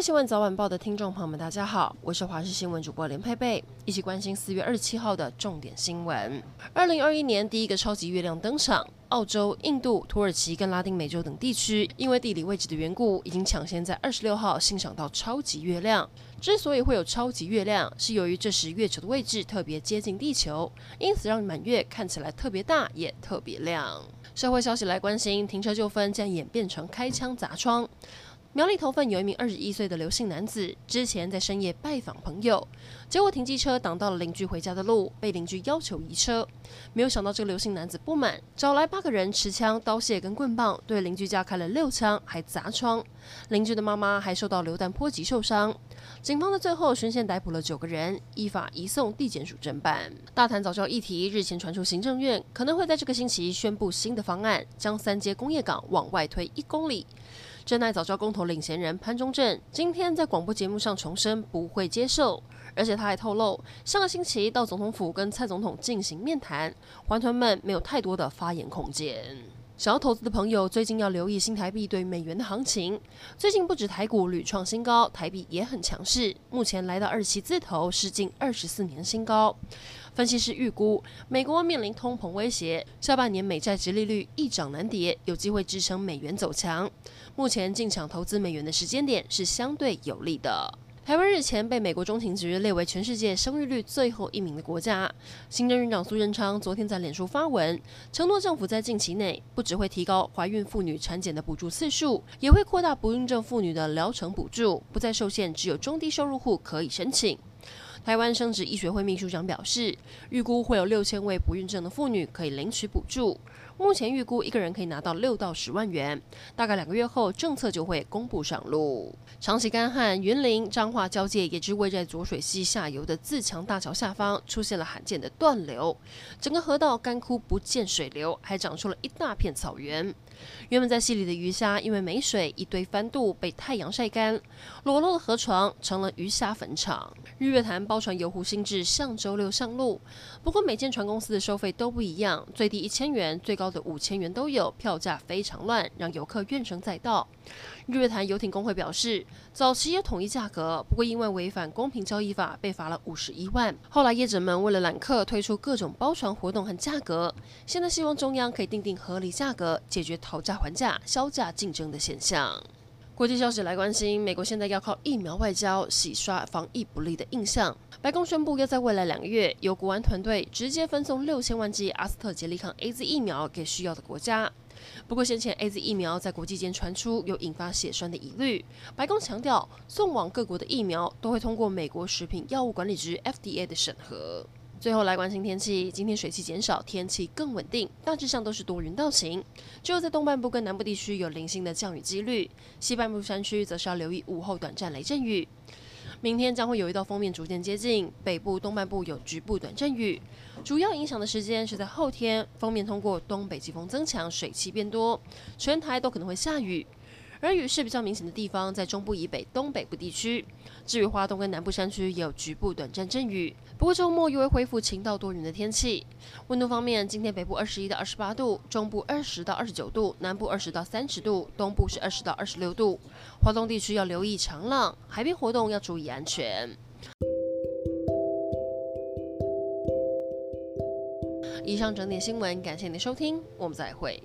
位新闻早晚报的听众朋友们，大家好，我是华视新闻主播连佩佩，一起关心四月二十七号的重点新闻。二零二一年第一个超级月亮登场，澳洲、印度、土耳其跟拉丁美洲等地区，因为地理位置的缘故，已经抢先在二十六号欣赏到超级月亮。之所以会有超级月亮，是由于这时月球的位置特别接近地球，因此让满月看起来特别大，也特别亮。社会消息来关心，停车纠纷竟然演变成开枪砸窗。苗栗头份有一名二十一岁的刘姓男子，之前在深夜拜访朋友，结果停机车挡到了邻居回家的路，被邻居要求移车。没有想到这个刘姓男子不满，找来八个人持枪、刀械跟棍棒，对邻居家开了六枪，还砸窗。邻居的妈妈还受到流弹波及受伤。警方在最后循线逮捕了九个人，依法移送地检署侦办。大潭早教议题日前传出，行政院可能会在这个星期宣布新的方案，将三接工业港往外推一公里。正奈早教公投领衔人潘忠正今天在广播节目上重申不会接受，而且他还透露，上个星期到总统府跟蔡总统进行面谈，环团们没有太多的发言空间。想要投资的朋友最近要留意新台币对美元的行情，最近不止台股屡创新高，台币也很强势，目前来到二十七字头，是近二十四年新高。分析师预估，美国面临通膨威胁，下半年美债殖利率一涨难跌，有机会支撑美元走强。目前进场投资美元的时间点是相对有利的。台湾日前被美国中情局列为全世界生育率最后一名的国家。行政院长苏贞昌昨天在脸书发文，承诺政府在近期内不只会提高怀孕妇女产检的补助次数，也会扩大不孕症妇女的疗程补助，不再受限只有中低收入户可以申请。台湾生殖医学会秘书长表示，预估会有六千位不孕症的妇女可以领取补助。目前预估一个人可以拿到六到十万元，大概两个月后政策就会公布上路。长期干旱，云林彰化交界，也只位在浊水溪下游的自强大桥下方出现了罕见的断流，整个河道干枯不见水流，还长出了一大片草原。原本在溪里的鱼虾因为没水，一堆翻肚被太阳晒干，裸露的河床成了鱼虾坟场。日月潭包船游湖兴致上周六上路，不过每间船公司的收费都不一样，最低一千元，最高的五千元都有，票价非常乱，让游客怨声载道。日月潭游艇工会表示，早期也统一价格，不过因为违反公平交易法被罚了五十一万。后来业者们为了揽客，推出各种包船活动和价格。现在希望中央可以定定合理价格，解决讨价还价、削价竞争的现象。国际消息来关心，美国现在要靠疫苗外交洗刷防疫不利的印象。白宫宣布要在未来两个月，由国安团队直接分送六千万剂阿斯特捷利康 AZ 疫苗给需要的国家。不过，先前 AZ 疫苗在国际间传出有引发血栓的疑虑，白宫强调，送往各国的疫苗都会通过美国食品药物管理局 FDA 的审核。最后来关心天气，今天水汽减少，天气更稳定，大致上都是多云到晴，只有在东半部跟南部地区有零星的降雨几率，西半部山区则是要留意午后短暂雷阵雨。明天将会有一道锋面逐渐接近北部东半部，有局部短阵雨，主要影响的时间是在后天。锋面通过东北季风增强，水汽变多，全台都可能会下雨。而雨势比较明显的地方在中部以北、东北部地区。至于华东跟南部山区也有局部短暂阵雨。不过周末又会恢复晴到多云的天气。温度方面，今天北部二十一到二十八度，中部二十到二十九度，南部二十到三十度，东部是二十到二十六度。华东地区要留意长浪，海边活动要注意安全。以上整点新闻，感谢您收听，我们再会。